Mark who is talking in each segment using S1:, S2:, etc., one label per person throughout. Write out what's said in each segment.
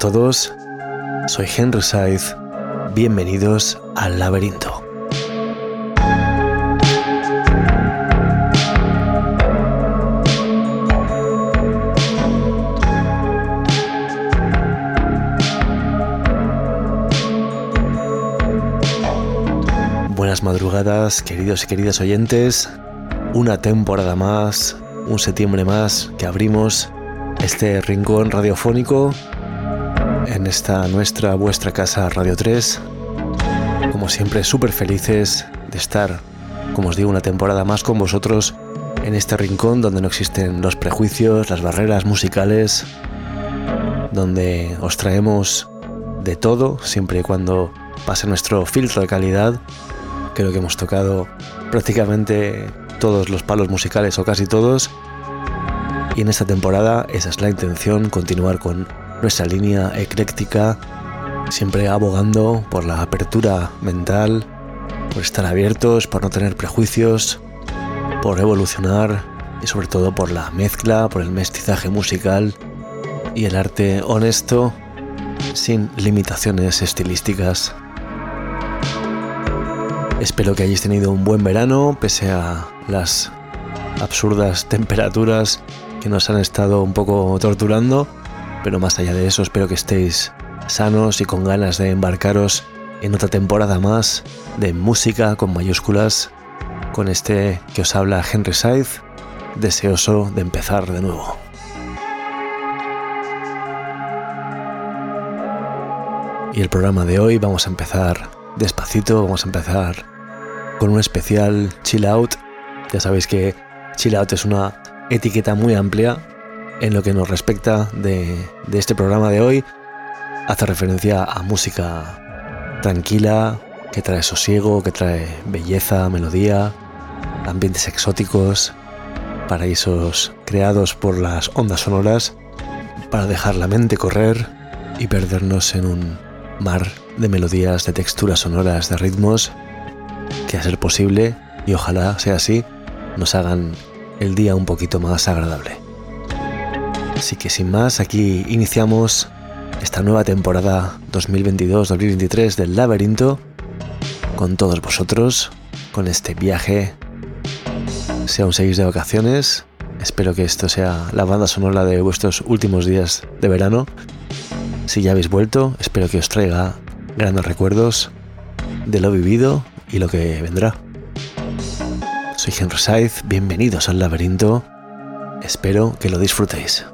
S1: Todos, soy Henry Saiz, bienvenidos al laberinto. Buenas madrugadas, queridos y queridas oyentes. Una temporada más, un septiembre más que abrimos este rincón radiofónico en esta nuestra, vuestra casa Radio 3. Como siempre, súper felices de estar, como os digo, una temporada más con vosotros en este rincón donde no existen los prejuicios, las barreras musicales, donde os traemos de todo, siempre y cuando pase nuestro filtro de calidad. Creo que hemos tocado prácticamente todos los palos musicales o casi todos. Y en esta temporada esa es la intención, continuar con nuestra línea ecléctica, siempre abogando por la apertura mental, por estar abiertos, por no tener prejuicios, por evolucionar y sobre todo por la mezcla, por el mestizaje musical y el arte honesto sin limitaciones estilísticas. Espero que hayáis tenido un buen verano pese a las absurdas temperaturas que nos han estado un poco torturando pero más allá de eso, espero que estéis sanos y con ganas de embarcaros en otra temporada más de música con mayúsculas, con este que os habla Henry Saiz, deseoso de empezar de nuevo. Y el programa de hoy vamos a empezar despacito, vamos a empezar con un especial chill out. Ya sabéis que chill out es una etiqueta muy amplia en lo que nos respecta de, este programa de hoy, hace referencia a música tranquila, que trae sosiego, que trae belleza, melodía, ambientes exóticos, paraísos creados por las ondas sonoras para dejar la mente correr y perdernos en un mar de melodías, de texturas sonoras, de ritmos que a ser posible, y ojalá sea así, nos hagan el día un poquito más agradable. Así que sin más, aquí iniciamos esta nueva temporada 2022-2023 del laberinto con todos vosotros, con este viaje. Si aún seguís de vacaciones, espero que esto sea la banda sonora de vuestros últimos días de verano. Si ya habéis vuelto, espero que os traiga grandes recuerdos de lo vivido y lo que vendrá. Soy Henry Saiz, bienvenidos al laberinto. Espero que lo disfrutéis.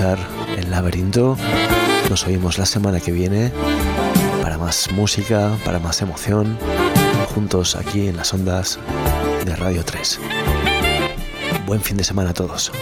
S1: Escuchar El laberinto. Nos oímos la semana que viene para más música, para más emoción, juntos aquí en las ondas de Radio 3. Buen fin de semana a todos.